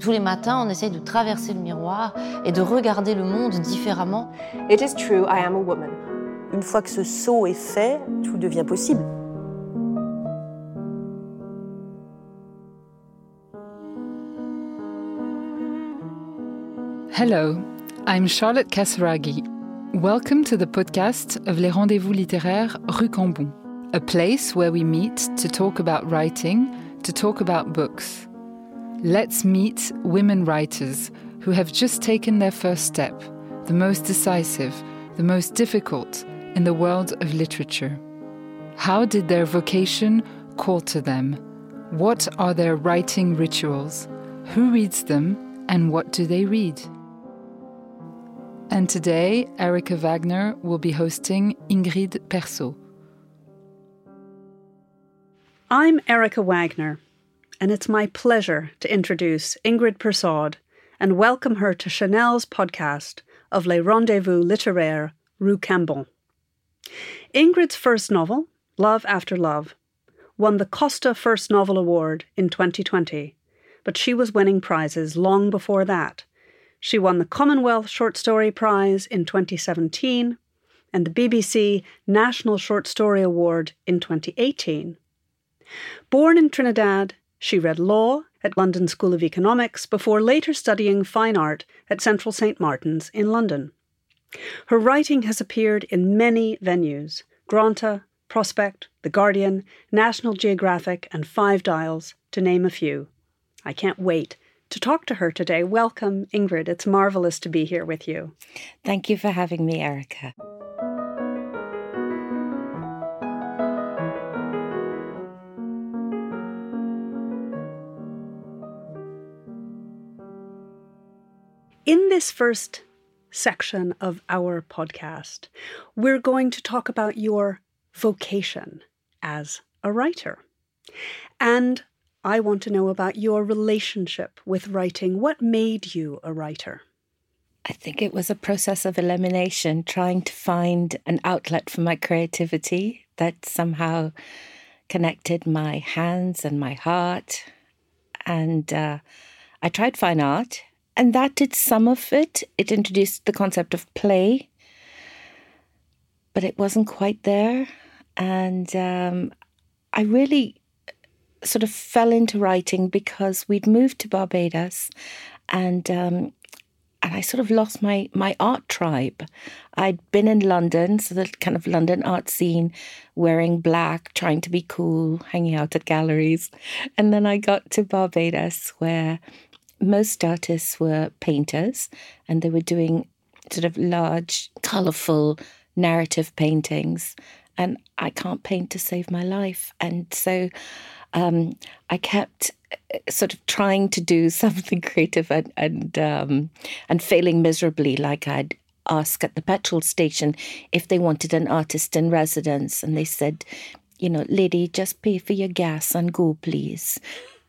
Tous les matins, on essaye de traverser le miroir et de regarder le monde différemment. It is true, I am a woman. Une fois que ce saut est fait, tout devient possible. Hello, I'm Charlotte Casaraghi. Welcome to the podcast of Les Rendez-vous littéraires Rue Cambon, a place where we meet to talk about writing, to talk about books. Let's meet women writers who have just taken their first step, the most decisive, the most difficult in the world of literature. How did their vocation call to them? What are their writing rituals? Who reads them and what do they read? And today, Erica Wagner will be hosting Ingrid Persaud. I'm Erica Wagner, and it's my pleasure to introduce Ingrid Persaud and welcome her to Chanel's podcast of Les Rendezvous Littéraires Rue Cambon. Ingrid's first novel, Love After Love, won the Costa First Novel Award in 2020, but she was winning prizes long before that she won the Commonwealth Short Story Prize in 2017 and the BBC National Short Story Award in 2018. Born in Trinidad, she read law at London School of Economics before later studying fine art at Central St Martin's in London. Her writing has appeared in many venues Granta, Prospect, The Guardian, National Geographic, and Five Dials, to name a few. I can't wait to talk to her today. Welcome, Ingrid. It's marvelous to be here with you. Thank you for having me, Erica. In this first section of our podcast, we're going to talk about your vocation as a writer. And I want to know about your relationship with writing. What made you a writer? I think it was a process of elimination, trying to find an outlet for my creativity that somehow connected my hands and my heart. And uh, I tried fine art, and that did some of it. It introduced the concept of play, but it wasn't quite there. And um, I really sort of fell into writing because we'd moved to Barbados and um, and I sort of lost my my art tribe. I'd been in London, so the kind of London art scene, wearing black, trying to be cool, hanging out at galleries, and then I got to Barbados where most artists were painters, and they were doing sort of large, colourful narrative paintings, and I can't paint to save my life, and so um, I kept uh, sort of trying to do something creative and and um, and failing miserably. Like I'd ask at the petrol station if they wanted an artist in residence, and they said, you know, lady, just pay for your gas and go, please.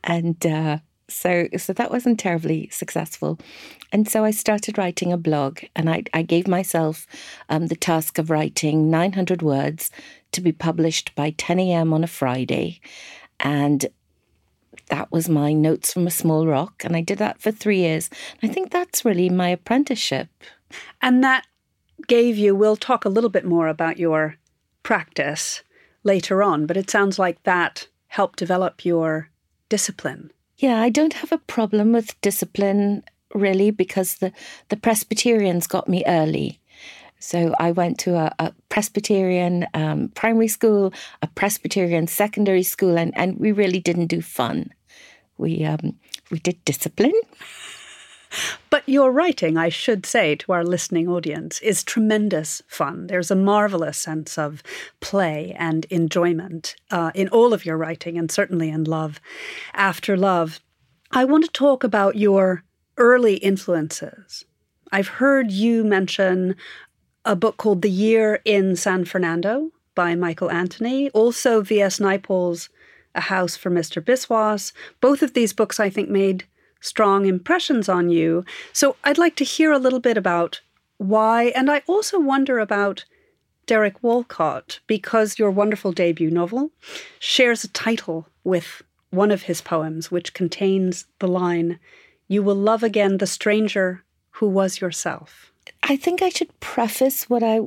And uh, so so that wasn't terribly successful and so i started writing a blog and i, I gave myself um, the task of writing 900 words to be published by 10 a.m on a friday and that was my notes from a small rock. And I did that for three years. I think that's really my apprenticeship. And that gave you, we'll talk a little bit more about your practice later on, but it sounds like that helped develop your discipline. Yeah, I don't have a problem with discipline really because the, the Presbyterians got me early. So I went to a, a Presbyterian um, primary school, a Presbyterian secondary school, and, and we really didn't do fun. We um, we did discipline. But your writing, I should say to our listening audience, is tremendous fun. There's a marvelous sense of play and enjoyment uh, in all of your writing, and certainly in Love After Love. I want to talk about your early influences. I've heard you mention a book called The Year in San Fernando by Michael Anthony, also V.S. Naipaul's A House for Mr. Biswas. Both of these books, I think, made strong impressions on you. So I'd like to hear a little bit about why, and I also wonder about Derek Walcott because your wonderful debut novel shares a title with one of his poems, which contains the line, You will love again the stranger who was yourself. I think I should preface what I,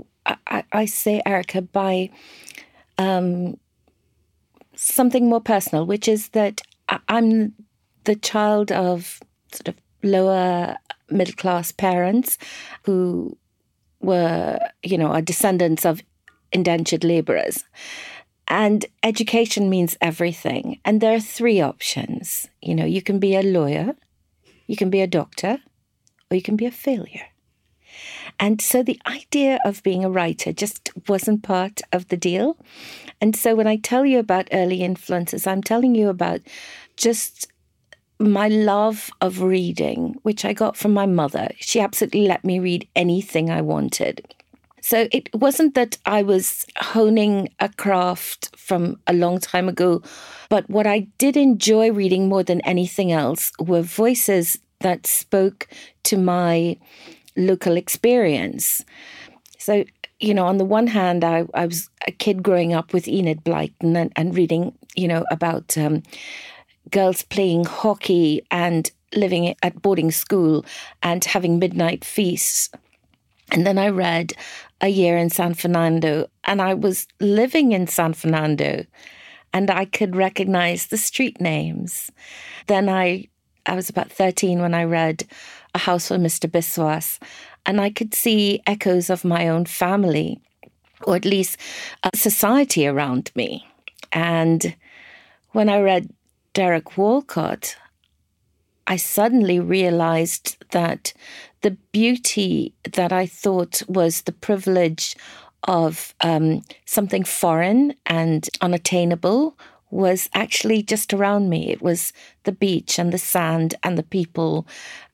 I, I say, Erica, by um, something more personal, which is that I'm the child of sort of lower middle class parents who were, you know, are descendants of indentured laborers. And education means everything. And there are three options. You know, you can be a lawyer, you can be a doctor, or you can be a failure. And so the idea of being a writer just wasn't part of the deal. And so when I tell you about early influences, I'm telling you about just my love of reading, which I got from my mother. She absolutely let me read anything I wanted. So it wasn't that I was honing a craft from a long time ago, but what I did enjoy reading more than anything else were voices that spoke to my local experience. So, you know, on the one hand, I, I was a kid growing up with Enid Blyton and, and reading, you know, about um, girls playing hockey and living at boarding school and having midnight feasts. And then I read A Year in San Fernando, and I was living in San Fernando and I could recognize the street names. Then I I was about 13 when I read A House for Mr. Biswas, and I could see echoes of my own family, or at least a society around me. And when I read Derek Walcott, I suddenly realized that the beauty that I thought was the privilege of um, something foreign and unattainable was actually just around me. It was the beach and the sand and the people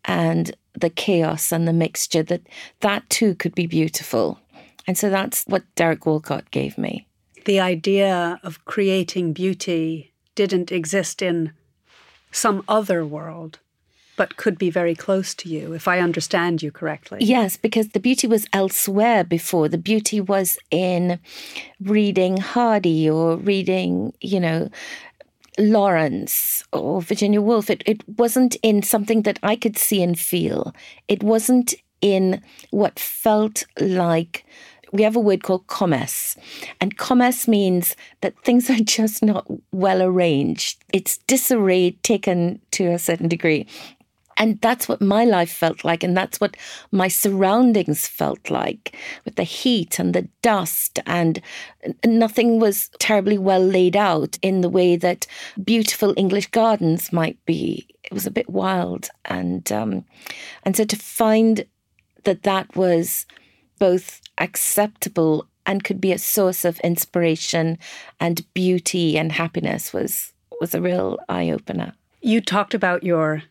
and the chaos and the mixture that that too could be beautiful. And so that's what Derek Walcott gave me. The idea of creating beauty didn't exist in some other world, but could be very close to you, if I understand you correctly. Yes, because the beauty was elsewhere before. The beauty was in reading Hardy or reading, you know, Lawrence or Virginia Woolf. It, it wasn't in something that I could see and feel. It wasn't in what felt like we have a word called commess. And commess means that things are just not well arranged. It's disarray taken to a certain degree. And that's what my life felt like. And that's what my surroundings felt like with the heat and the dust. And nothing was terribly well laid out in the way that beautiful English gardens might be. It was a bit wild. And, um, and so to find that that was both acceptable and could be a source of inspiration and beauty and happiness was was a real eye opener. You talked about your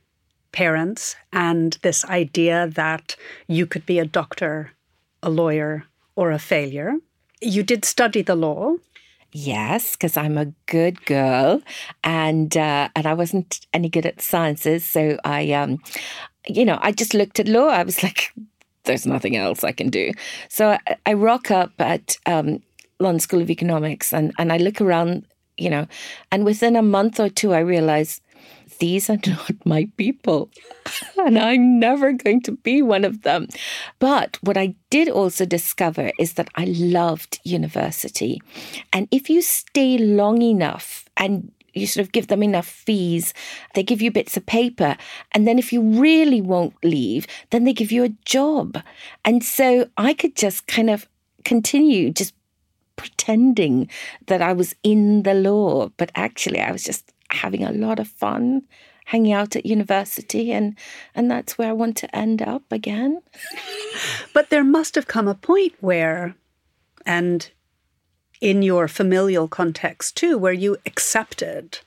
parents and this idea that you could be a doctor, a lawyer, or a failure. You did study the law. Yes, because I'm a good girl, and uh, and I wasn't any good at sciences, so I, um, you know, I just looked at law. I was like, there's nothing else I can do. So I, I rock up at um, London School of Economics and, and I look around, you know, and within a month or two, I realize these are not my people. and I'm never going to be one of them. But what I did also discover is that I loved university. And if you stay long enough and you sort of give them enough fees. They give you bits of paper. And then if you really won't leave, then they give you a job. And so I could just kind of continue just pretending that I was in the law, but actually I was just having a lot of fun hanging out at university and and that's where I want to end up again. but there must have come a point where and in your familial context too, where you accepted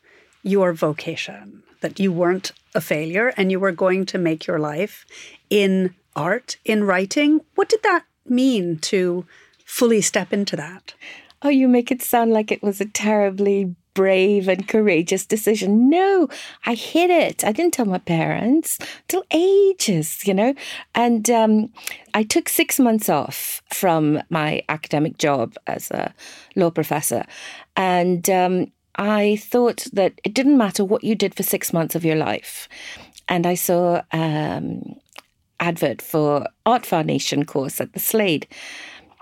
your vocation, that you weren't a failure and you were going to make your life in art, in writing. What did that mean to fully step into that? Oh, you make it sound like it was a terribly brave and courageous decision. No, I hid it. I didn't tell my parents till ages, you know. And um, I took six months off from my academic job as a law professor. And um, I thought that it didn't matter what you did for six months of your life. And I saw um, advert for Art Foundation course at the Slade.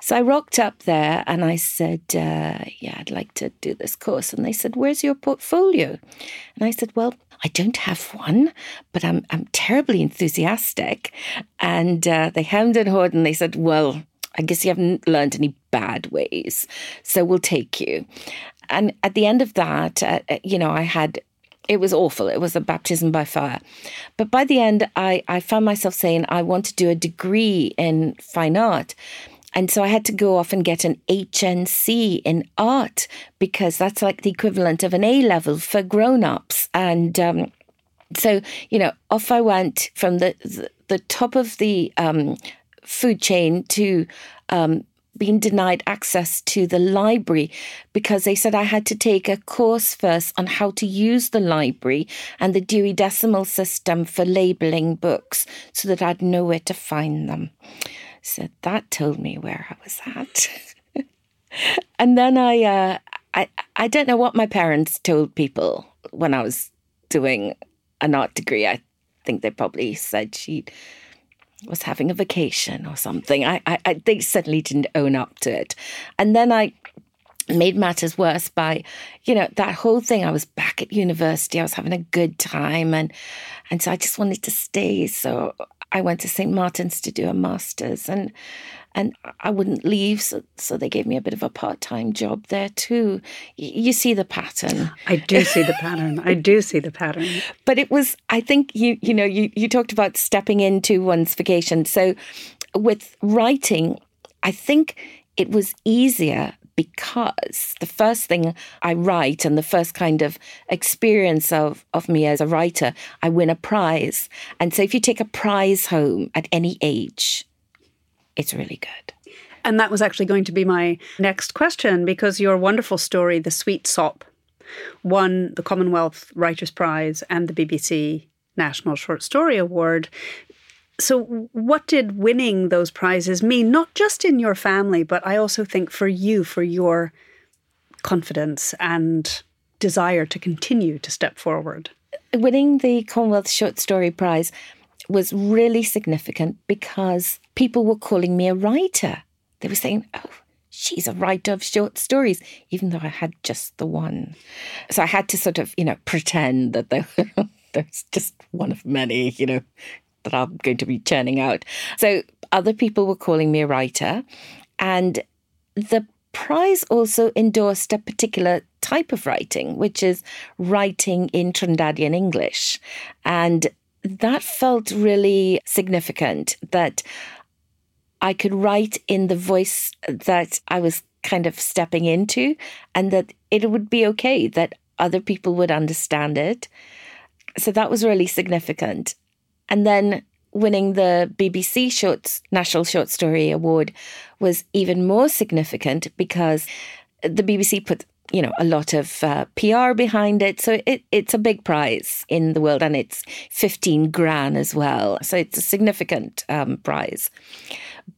So I rocked up there and I said, uh, Yeah, I'd like to do this course. And they said, Where's your portfolio? And I said, Well, I don't have one, but I'm, I'm terribly enthusiastic. And uh, they hemmed and hawed and they said, Well, I guess you haven't learned any bad ways. So we'll take you. And at the end of that, uh, uh you know, I had it was awful. It was a baptism by fire. But by the end, I, I found myself saying, I want to do a degree in fine art. And so I had to go off and get an HNC in art because that's like the equivalent of an A level for grown ups. And um, so, you know, off I went from the, the, the top of the um, food chain to um, being denied access to the library because they said I had to take a course first on how to use the library and the Dewey Decimal System for labeling books so that I'd know where to find them. So that told me where I was at. and then I, uh, I, I don't know what my parents told people when I was doing an art degree. I think they probably said she was having a vacation or something. I, I, I they certainly didn't own up to it. And then I made matters worse by you know that whole thing i was back at university i was having a good time and and so i just wanted to stay so I went to St. Martin's to do a master's and and I wouldn't leave, so, so they gave me a bit of a part time job there too. Y- you see the pattern. I do see the pattern. I do see the pattern. But it was, I think you you know you you talked about stepping into one's vocation. So with writing, I think it was easier because the first thing I write and the first kind of experience of, of me as a writer, I win a prize. And so if you take a prize home at any age, it's really good. And that was actually going to be my next question because your wonderful story, The Sweet Sop, won the Commonwealth Writers' Prize and the BBC National Short Story Award. So, what did winning those prizes mean, not just in your family, but I also think for you, for your confidence and desire to continue to step forward? Winning the Commonwealth Short Story Prize was really significant because people were calling me a writer. They were saying, oh, she's a writer of short stories, even though I had just the one. So I had to sort of, you know, pretend that there, there's just one of many, you know, that I'm going to be churning out. So other people were calling me a writer. And the prize also endorsed a particular type of writing, which is writing in Trinidadian English. And that felt really significant that I could write in the voice that I was kind of stepping into and that it would be okay, that other people would understand it. So that was really significant. And then winning the BBC Shorts National Short Story Award was even more significant because the BBC put you know a lot of uh, PR behind it, so it, it's a big prize in the world, and it's fifteen grand as well. So it's a significant um, prize.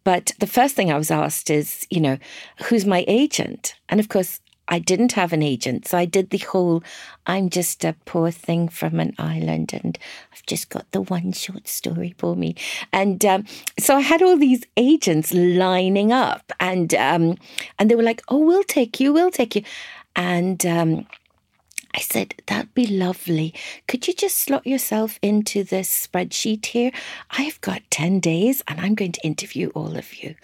But the first thing I was asked is, you know, who's my agent? And of course, I didn't have an agent. So I did the whole I'm just a poor thing from an island and I've just got the one short story for me. And um, so I had all these agents lining up and um, and they were like, oh, we'll take you, we'll take you. And um, I said, That'd be lovely. Could you just slot yourself into this spreadsheet here? I've got 10 days and I'm going to interview all of you.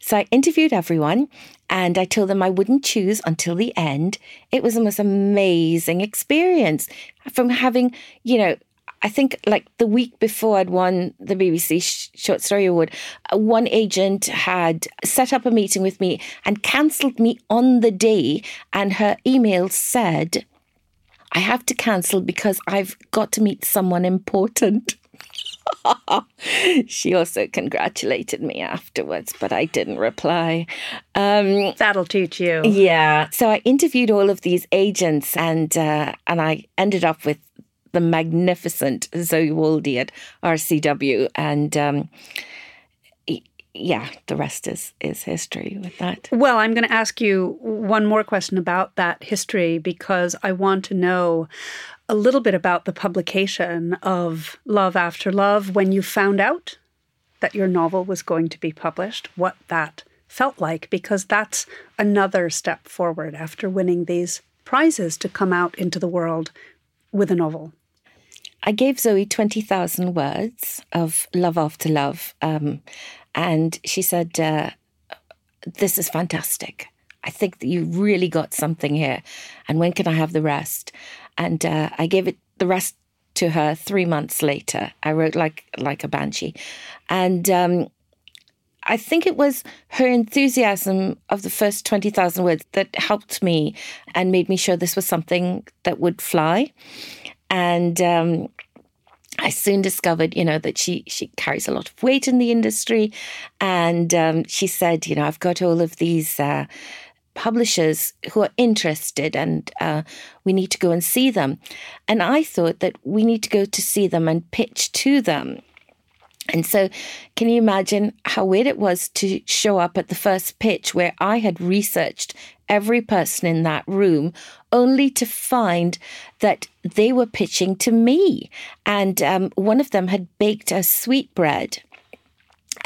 So I interviewed everyone and I told them I wouldn't choose until the end. It was the most amazing experience from having, you know, I think like the week before I'd won the BBC Short Story Award, uh, one agent had set up a meeting with me and cancelled me on the day. And her email said, I have to cancel because I've got to meet someone important. she also congratulated me afterwards, but I didn't reply. Um, That'll teach you. Yeah. So I interviewed all of these agents, and uh, and I ended up with the magnificent Zoe Waldie at RCW, and um, yeah, the rest is is history with that. Well, I'm going to ask you one more question about that history because I want to know a little bit about the publication of Love After Love when you found out that your novel was going to be published, what that felt like, because that's another step forward after winning these prizes to come out into the world with a novel. I gave Zoe 20,000 words of love after love. Um, and she said, uh, This is fantastic. I think that you really got something here. And when can I have the rest? And uh, I gave it the rest to her three months later. I wrote like like a banshee, and um, I think it was her enthusiasm of the first twenty thousand words that helped me and made me sure this was something that would fly. And um, I soon discovered, you know, that she she carries a lot of weight in the industry, and um, she said, you know, I've got all of these. Uh, publishers who are interested and uh, we need to go and see them. And I thought that we need to go to see them and pitch to them. And so, can you imagine how weird it was to show up at the first pitch where I had researched every person in that room only to find that they were pitching to me? And um, one of them had baked a sweetbread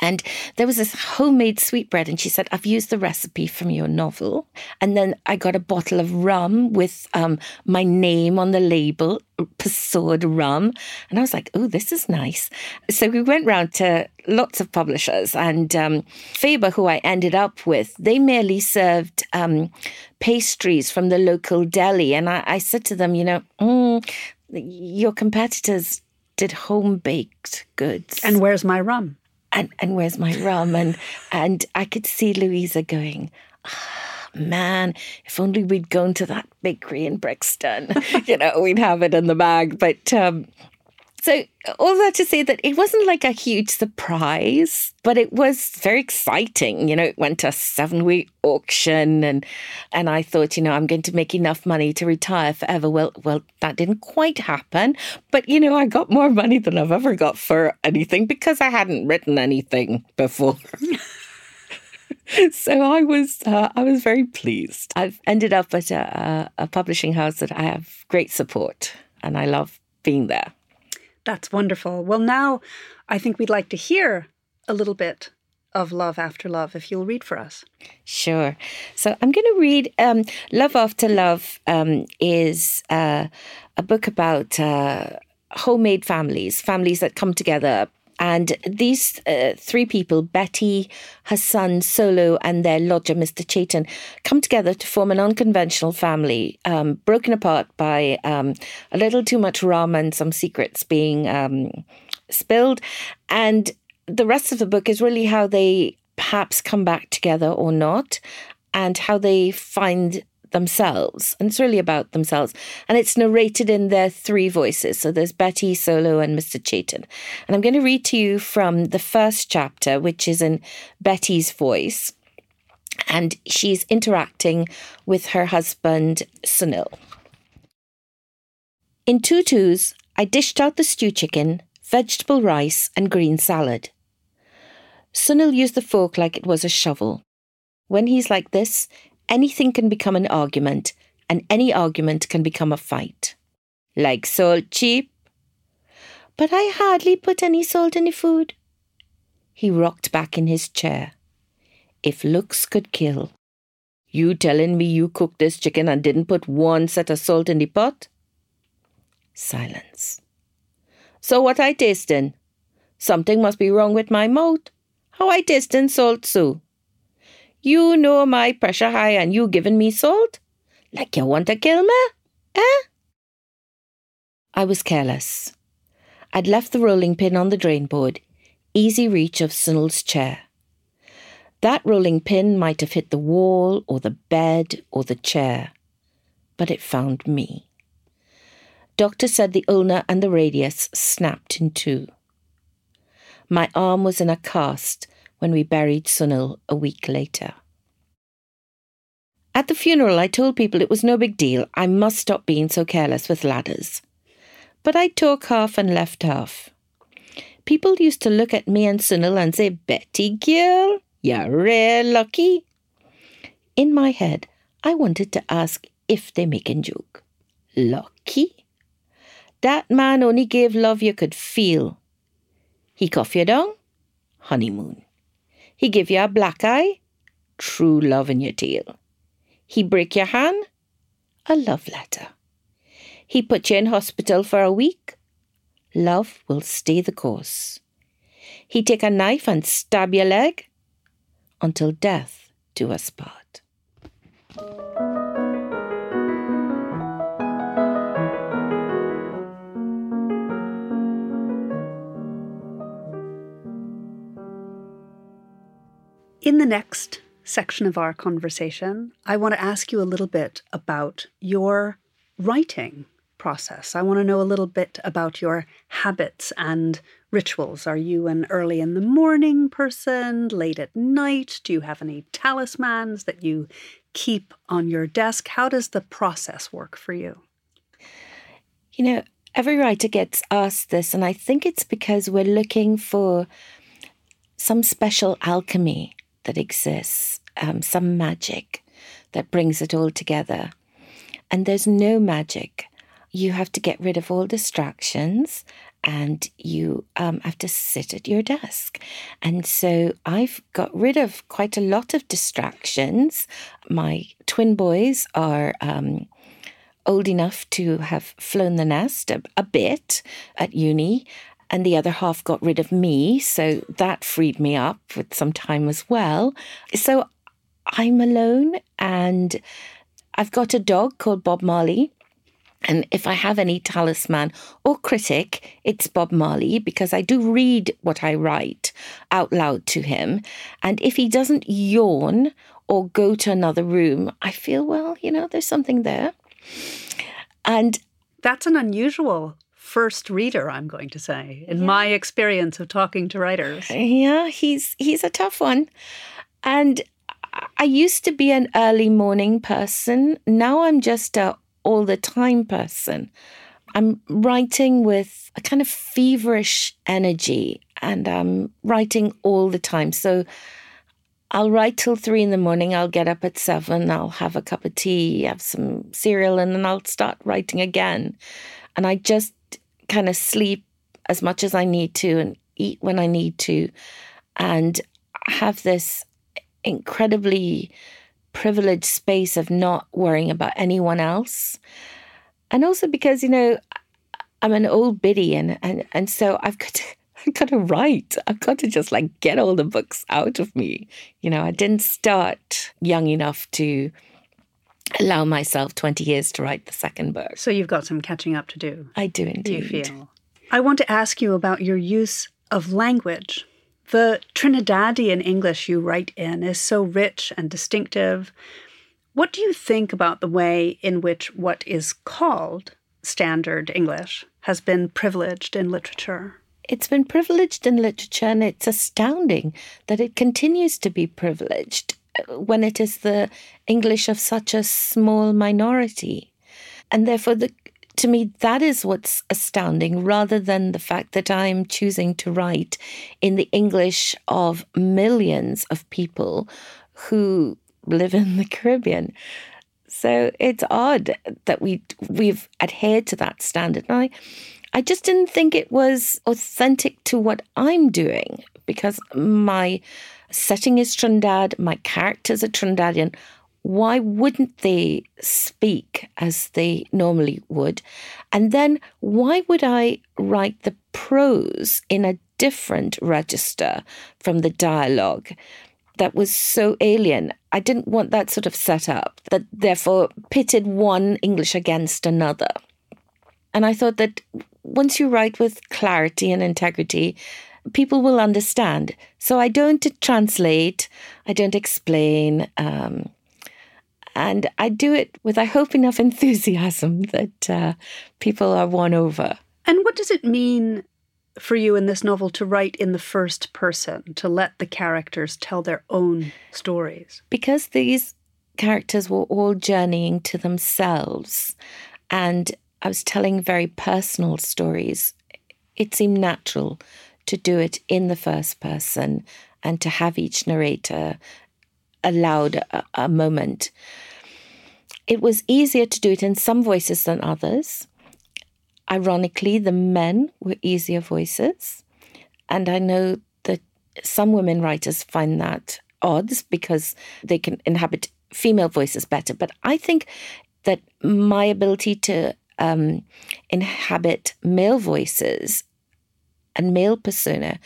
and there was this homemade sweetbread, and she said, I've used the recipe from your novel. And then I got a bottle of rum with um, my name on the label, Persaud rum. And I was like, oh, this is nice. So we went round to lots of publishers, and um, Faber, who I ended up with, they merely served um, pastries from the local deli. And I, I said to them, you know, mm, your competitors did home baked goods. And where's my rum? And and where's my rum? And and I could see Louisa going. Oh, man, if only we'd gone to that bakery in Brixton, you know, we'd have it in the bag. But um, so, all that to say that it wasn't like a huge surprise, but it was very exciting. You know, it went to a seven week auction, and and I thought, you know, I'm going to make enough money to retire forever. Well, well, that didn't quite happen. But you know, I got more money than I've ever got for anything because I hadn't written anything before. so I was uh, I was very pleased. I've ended up at a, a publishing house that I have great support, and I love being there. That's wonderful. Well, now I think we'd like to hear a little bit of Love After Love, if you'll read for us. Sure. So I'm going to read um, Love After Love um, is uh, a book about uh, homemade families, families that come together and these uh, three people, Betty, her son Solo, and their lodger, Mr. Chetan, come together to form an unconventional family, um, broken apart by um, a little too much rum and some secrets being um, spilled. And the rest of the book is really how they perhaps come back together or not, and how they find themselves. And it's really about themselves. And it's narrated in their three voices. So there's Betty, Solo, and Mr. Chetan. And I'm going to read to you from the first chapter, which is in Betty's voice. And she's interacting with her husband, Sunil. In tutus, I dished out the stew chicken, vegetable rice, and green salad. Sunil used the fork like it was a shovel. When he's like this, anything can become an argument, and any argument can become a fight. Like salt cheap? But I hardly put any salt in the food. He rocked back in his chair. If looks could kill. You telling me you cooked this chicken and didn't put one set of salt in the pot? Silence. So what I tasting? Something must be wrong with my mouth. How I tasting salt so? You know my pressure high and you giving me salt? Like you want to kill me? Eh? I was careless. I'd left the rolling pin on the drain board, easy reach of Sunil's chair. That rolling pin might have hit the wall or the bed or the chair, but it found me. Doctor said the ulna and the radius snapped in two. My arm was in a cast when we buried Sunil a week later. At the funeral, I told people it was no big deal. I must stop being so careless with ladders. But I took half and left half. People used to look at me and Sunil and say, Betty girl, you're real lucky. In my head, I wanted to ask if they making joke. Lucky? That man only gave love you could feel. He cough you down? Honeymoon. He give you a black eye? True love in your tail. He break your hand? A love letter. He put you in hospital for a week? Love will stay the course. He take a knife and stab your leg? Until death do us part. In the next section of our conversation, I want to ask you a little bit about your writing process. I want to know a little bit about your habits and rituals. Are you an early in the morning person, late at night? Do you have any talismans that you keep on your desk? How does the process work for you? You know, every writer gets asked this, and I think it's because we're looking for some special alchemy that exists, um, some magic that brings it all together. And there's no magic. You have to get rid of all distractions and you um, have to sit at your desk. And so I've got rid of quite a lot of distractions. My twin boys are. Um, old enough to have flown the nest a, a bit at uni, and the other half got rid of me. So that freed me up with some time as well. So I'm alone and I've got a dog called Bob Marley. And if I have any talisman or critic, it's Bob Marley because I do read what I write out loud to him. And if he doesn't yawn or go to another room, I feel, well, you know, there's something there. And that's an unusual first reader, I'm going to say, in yeah. my experience of talking to writers. Uh, yeah, he's he's a tough one. And I used to be an early morning person. Now I'm just a all the time person. I'm writing with a kind of feverish energy and I'm writing all the time. So I'll write till three in the morning. I'll get up at seven. I'll have a cup of tea, have some cereal, and then I'll start writing again. And I just kind of sleep as much as I need to and eat when I need to and have this incredibly privileged space of not worrying about anyone else. And also because, you know, I'm an old biddy and and, and so I've got to I've got to write. I've got to just like get all the books out of me. You know, I didn't start young enough to allow myself 20 years to write the second book. So you've got some catching up to do. I do indeed. You feel. I want to ask you about your use of language. The Trinidadian English you write in is so rich and distinctive. What do you think about the way in which what is called standard English has been privileged in literature? It's been privileged in literature, and it's astounding that it continues to be privileged when it is the English of such a small minority. And therefore, the, to me, that is what's astounding, rather than the fact that I'm choosing to write in the English of millions of people who live in the Caribbean. So it's odd that we we've adhered to that standard. And I, I just didn't think it was authentic to what I'm doing because my setting is Trinidad, my characters are Trinidadian. Why wouldn't they speak as they normally would? And then why would I write the prose in a different register from the dialogue? that was so alien. I didn't want that sort of setup that therefore pitted one English against another. And I thought that once you write with clarity and integrity, people will understand. So I don't translate, I don't explain. Um, and I do it with, I hope, enough enthusiasm that uh, people are won over. And what does it mean for you in this novel to write in the first person, to let the characters tell their own stories? Because these characters were all journeying to themselves and I was telling very personal stories. It seemed natural to do it in the first person and to have each narrator allowed a, a moment. It was easier to do it in some voices than others. Ironically, the men were easier voices. And I know that some women writers find that odds because they can inhabit female voices better. But I think that my ability to um, inhabit male voices and male persona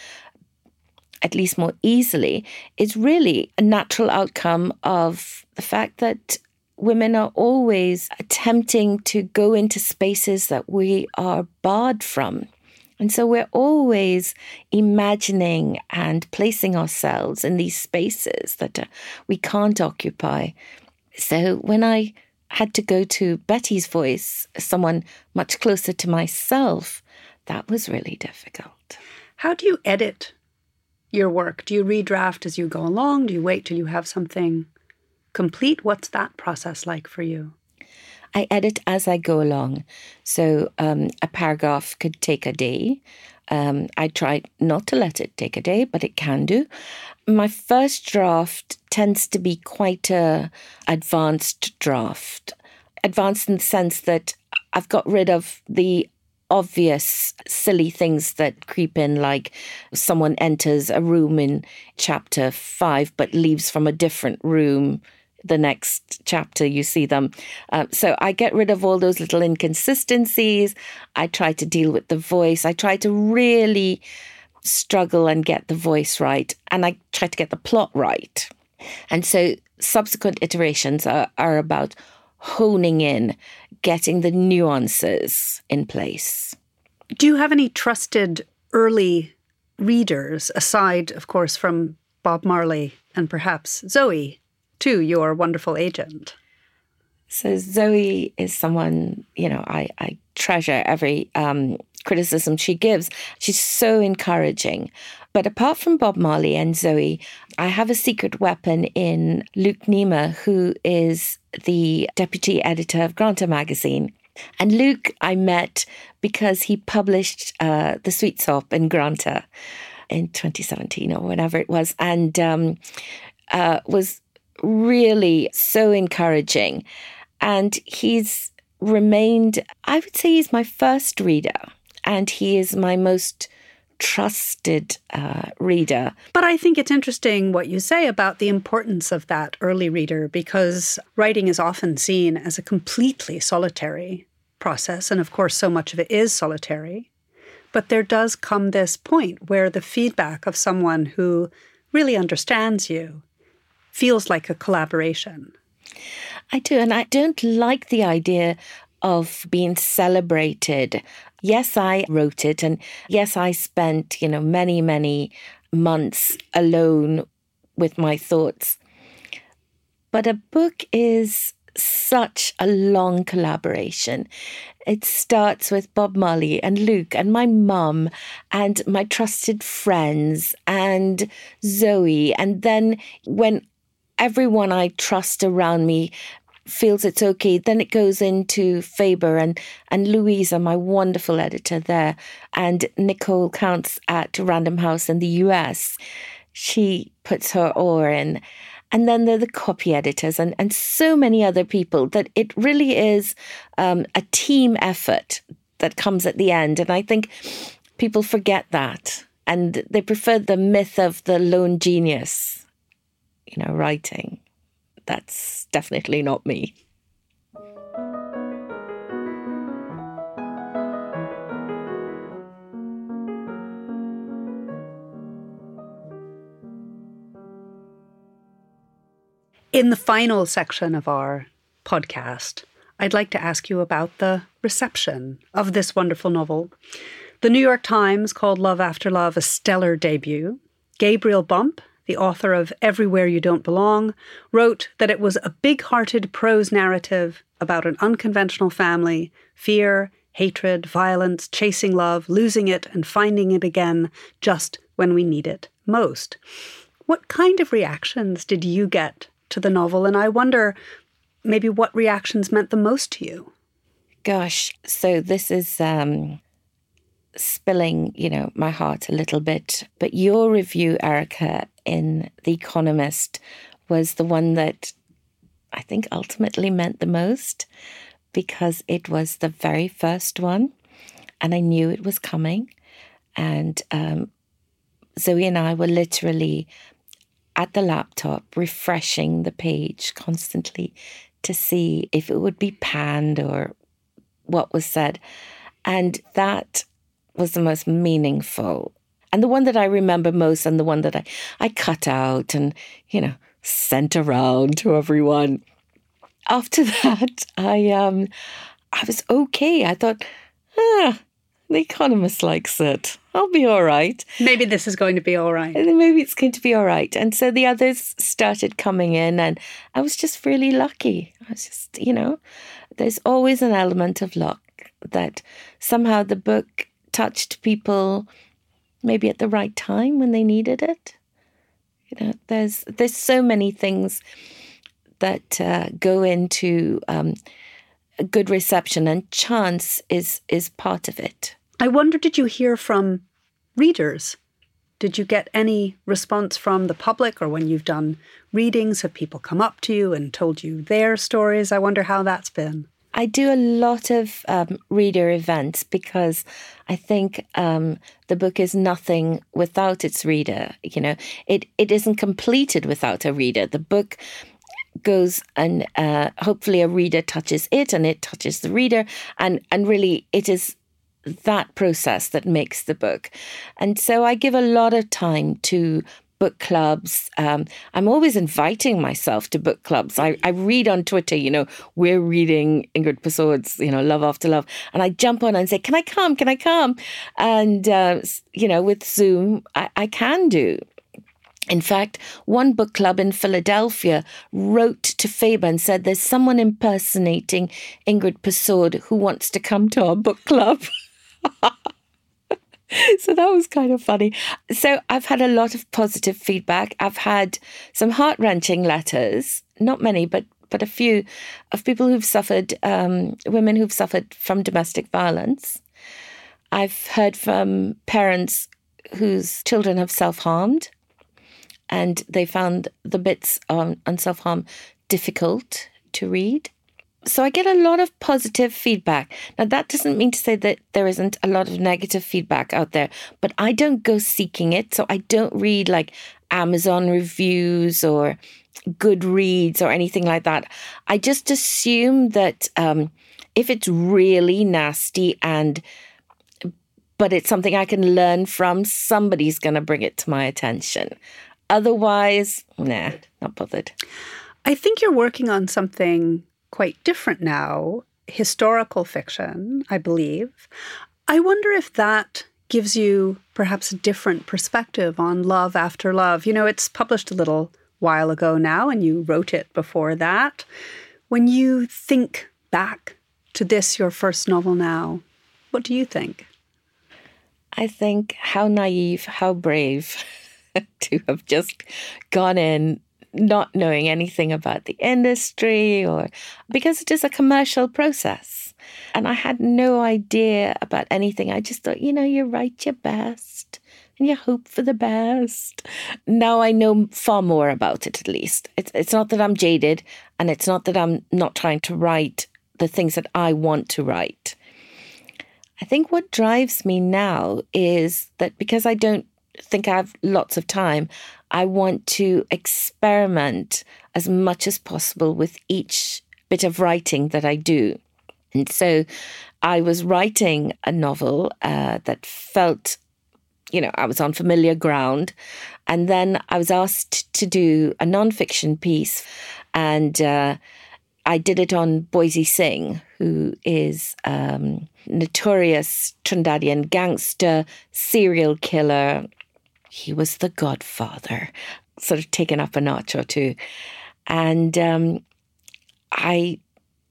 at least more easily is really a natural outcome of the fact that women are always attempting to go into spaces that we are barred from. And so we're always imagining and placing ourselves in these spaces that uh, we can't occupy. So when I had to go to Betty's voice, someone much closer to myself, that was really difficult. How do you edit your work? Do you redraft as you go along? Do you wait till you have something complete? What's that process like for you? I edit as I go along. So um, a paragraph could take a day. Um, I try not to let it take a day, but it can do. My first draft tends to be quite a advanced draft. Advanced in the sense that I've got rid of the obvious silly things that creep in, like someone enters a room in chapter five but leaves from a different room the next chapter you see them. Uh, so I get rid of all those little inconsistencies. I try to deal with the voice. I try to really struggle and get the voice right. And I try to get the plot right. And so subsequent iterations are, are about honing in, getting the nuances in place. Do you have any trusted early readers, aside, of course, from Bob Marley and perhaps Zoe, too, your wonderful agent? So Zoe is someone, you know, I, I treasure every um, criticism she gives. She's so encouraging. But apart from Bob Marley and Zoe, I have a secret weapon in Luke Neima, who is the deputy editor of Granta magazine. And Luke, I met because he published uh, The Sweet Sop in Granta in 2017 or whenever it was, and um, uh, was really so encouraging. And he's remained, I would say, he's my first reader, and he is my most trusted uh, reader. But I think it's interesting what you say about the importance of that early reader because writing is often seen as a completely solitary process. And of course, so much of it is solitary. But there does come this point where the feedback of someone who really understands you feels like a collaboration. I do. And I don't like the idea of being celebrated yes, I wrote it. And yes, I spent, you know, many, many months alone with my thoughts. But a book is such a long collaboration. It starts with Bob Marley and Luke and my mum and my trusted friends and Zoe. And then when everyone I trust around me feels it's okay, then it goes into Faber and, and Louisa, my wonderful editor there, and Nicole Counts at Random House in the US. She puts her oar in. And then there are the copy editors and, and so many other people that it really is um, a team effort that comes at the end. And I think people forget that and they prefer the myth of the lone genius, you know, writing that's definitely not me. In the final section of our podcast, I'd like to ask you about the reception of this wonderful novel. The New York Times called Love After Love a stellar debut. Gabriel Bump the author of Everywhere You Don't Belong, wrote that it was a big hearted prose narrative about an unconventional family, fear, hatred, violence, chasing love, losing it, and finding it again just when we need it most. What kind of reactions did you get to the novel? And I wonder maybe what reactions meant the most to you. Gosh, so this is um, spilling, you know, my heart a little bit. But your review, Erica, in The Economist was the one that I think ultimately meant the most because it was the very first one and I knew it was coming. And um, Zoe and I were literally at the laptop refreshing the page constantly to see if it would be panned or what was said. And that was the most meaningful. And the one that I remember most and the one that I, I cut out and, you know, sent around to everyone. After that, I um I was okay. I thought, ah, the economist likes it. I'll be all right. Maybe this is going to be all right. Maybe it's going to be all right. And so the others started coming in, and I was just really lucky. I was just, you know, there's always an element of luck that somehow the book touched people maybe at the right time when they needed it. You know, there's there's so many things that uh, go into um, a good reception, and chance is is part of it. I wonder, did you hear from readers? Did you get any response from the public, or when you've done readings, have people come up to you and told you their stories? I wonder how that's been. I do a lot of um, reader events because I think um, the book is nothing without its reader. You know, it it isn't completed without a reader. The book goes and uh, hopefully a reader touches it and it touches the reader and and really it is that process that makes the book and so i give a lot of time to book clubs. Um, I'm always inviting myself to book clubs. I, I read on Twitter, you know, we're reading Ingrid Persaud's, you know, Love After Love. And I jump on and say, can I come? Can I come? And, uh, you know, with Zoom, I, I can do. In fact, one book club in Philadelphia wrote to Faber and said, There's someone impersonating Ingrid Persaud who wants to come to our book club. so that was kind of funny. So I've had a lot of positive feedback. I've had some heart wrenching letters, not many, but but a few of people who've suffered, um, women who've suffered from domestic violence. I've heard from parents whose children have self harmed, and they found the bits on, on self harm difficult to read so I get a lot of positive feedback. Now, that doesn't mean to say that there isn't a lot of negative feedback out there, but I don't go seeking it. So I don't read like Amazon reviews or Goodreads or anything like that. I just assume that um, if it's really nasty and but it's something I can learn from, somebody's going to bring it to my attention. Otherwise, nah, not bothered. I think you're working on something quite different now, historical fiction, I believe. I wonder if that gives you perhaps a different perspective on love after love. You know, it's published a little while ago now, and you wrote it before that. When you think back to this, your first novel now, what do you think? I think how naive, how brave to have just gone in not knowing anything about the industry or because it is a commercial process. And I had no idea about anything. I just thought, you know, you write your best and you hope for the best. Now I know far more about it, at least. It's, it's not that I'm jaded and it's not that I'm not trying to write the things that I want to write. I think what drives me now is that because I don't think I have lots of time, I want to experiment as much as possible with each bit of writing that I do. And so I was writing a novel uh, that felt, you know, I was on familiar ground. And then I was asked to do a nonfiction piece. And uh, I did it on Boysie Singh, who is um, notorious Trinidadian gangster, serial killer, he was the godfather, sort of taken up a notch or two. And um, I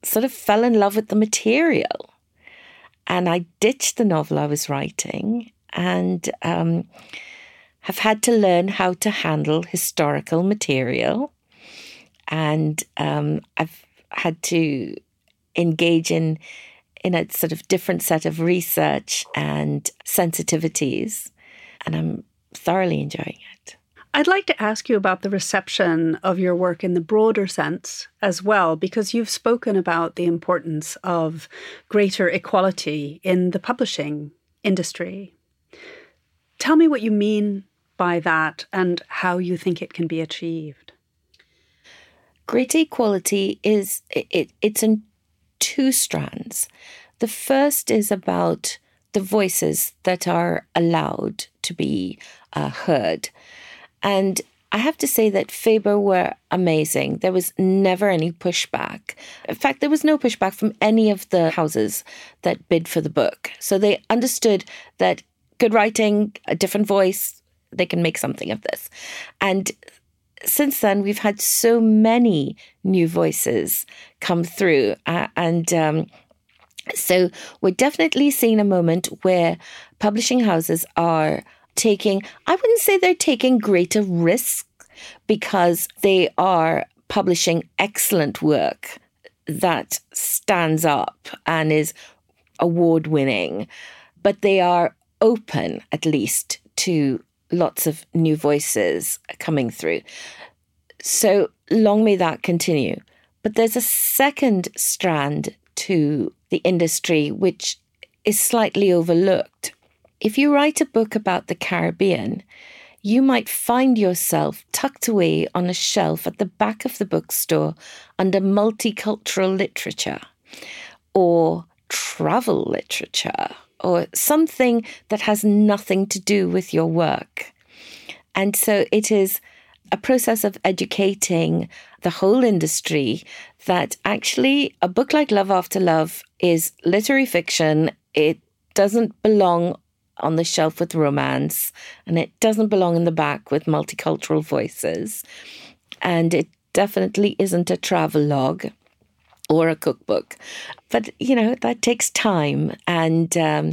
sort of fell in love with the material. And I ditched the novel I was writing and um, have had to learn how to handle historical material. And um, I've had to engage in in a sort of different set of research and sensitivities. And I'm thoroughly enjoying it. I'd like to ask you about the reception of your work in the broader sense as well, because you've spoken about the importance of greater equality in the publishing industry. Tell me what you mean by that and how you think it can be achieved. Greater equality is it, it's in two strands. The first is about the voices that are allowed to be uh, heard. And I have to say that Faber were amazing. There was never any pushback. In fact, there was no pushback from any of the houses that bid for the book. So they understood that good writing, a different voice, they can make something of this. And since then, we've had so many new voices come through. Uh, and um, so we're definitely seeing a moment where publishing houses are taking, I wouldn't say they're taking greater risks because they are publishing excellent work that stands up and is award winning, but they are open at least to lots of new voices coming through. So long may that continue. But there's a second strand to the industry which is slightly overlooked. If you write a book about the Caribbean, you might find yourself tucked away on a shelf at the back of the bookstore under multicultural literature or travel literature or something that has nothing to do with your work. And so it is a process of educating the whole industry that actually a book like Love After Love is literary fiction. It doesn't belong on the shelf with romance, and it doesn't belong in the back with multicultural voices. And it definitely isn't a travel log or a cookbook. But, you know, that takes time and um,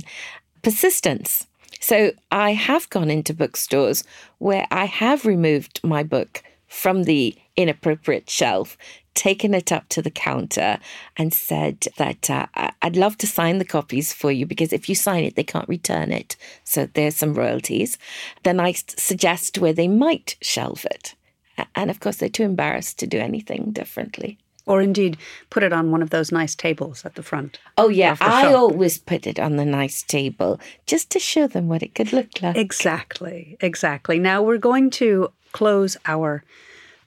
persistence. So I have gone into bookstores where I have removed my book from the inappropriate shelf, taken it up to the counter, and said that uh, I'd love to sign the copies for you because if you sign it, they can't return it. So there's some royalties. Then I suggest where they might shelve it. And of course, they're too embarrassed to do anything differently or indeed put it on one of those nice tables at the front. Oh, yeah. I always put it on the nice table just to show them what it could look like. Exactly. Exactly. Now we're going to close our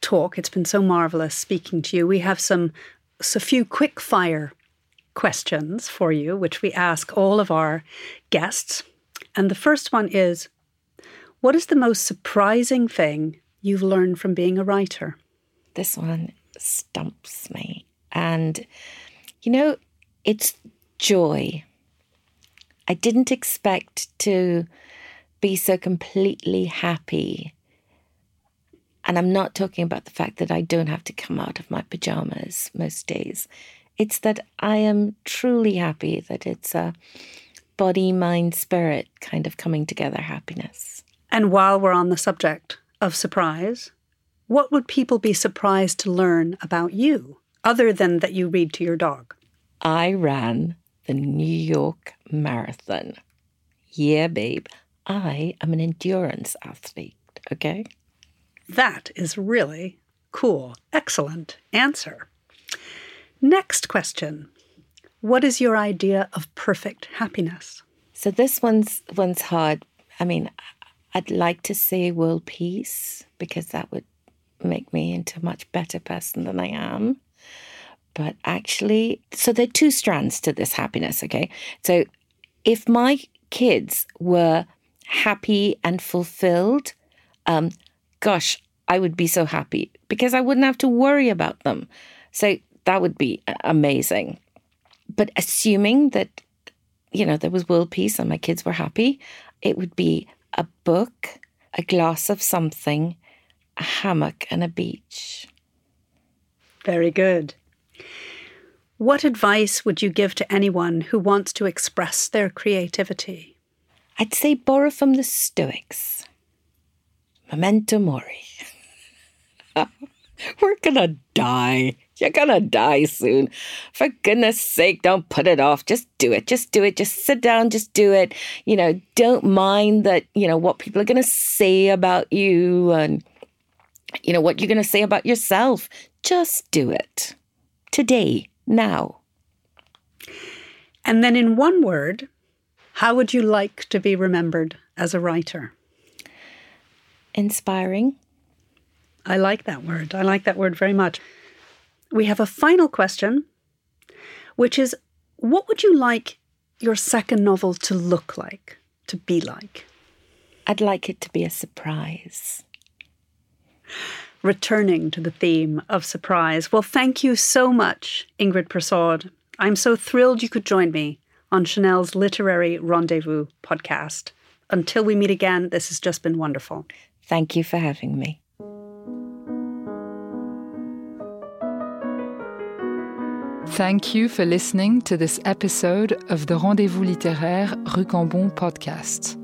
talk. It's been so marvelous speaking to you. We have some a few quick fire questions for you, which we ask all of our guests. And the first one is What is the most surprising thing you've learned from being a writer? This one stumps me. And, you know, it's joy. I didn't expect to be so completely happy. And I'm not talking about the fact that I don't have to come out of my pajamas most days. It's that I am truly happy that it's a body, mind, spirit kind of coming together happiness. And while we're on the subject of surprise, what would people be surprised to learn about you, other than that you read to your dog? I ran the New York Marathon. Yeah, babe, I am an endurance athlete, okay? That is really cool. Excellent answer. Next question. What is your idea of perfect happiness? So this one's one's hard. I mean, I'd like to say world peace because that would make me into a much better person than I am. But actually, so there are two strands to this happiness, okay? So if my kids were happy and fulfilled, um, gosh, I would be so happy because I wouldn't have to worry about them. So that would be amazing. But assuming that, you know, there was world peace and my kids were happy, it would be a book, a glass of something, a hammock and a beach. Very good. What advice would you give to anyone who wants to express their creativity? I'd say borrow from the Stoics. Memento mori. We're gonna die. You're gonna die soon. For goodness sake, don't put it off. Just do it. Just do it. Just sit down. Just do it. You know, don't mind that, you know, what people are gonna say about you and, you know, what you're gonna say about yourself. Just do it. Today now. And then, in one word, how would you like to be remembered as a writer? Inspiring. I like that word. I like that word very much. We have a final question, which is what would you like your second novel to look like, to be like? I'd like it to be a surprise returning to the theme of surprise. Well, thank you so much, Ingrid Persaud. I'm so thrilled you could join me on Chanel's Literary Rendezvous podcast. Until we meet again, this has just been wonderful. Thank you for having me. Thank you for listening to this episode of the Rendezvous Littéraire Rue Cambon podcast.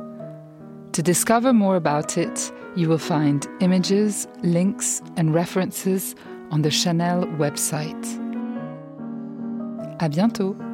To discover more about it, you will find images, links, and references on the Chanel website. À bientôt!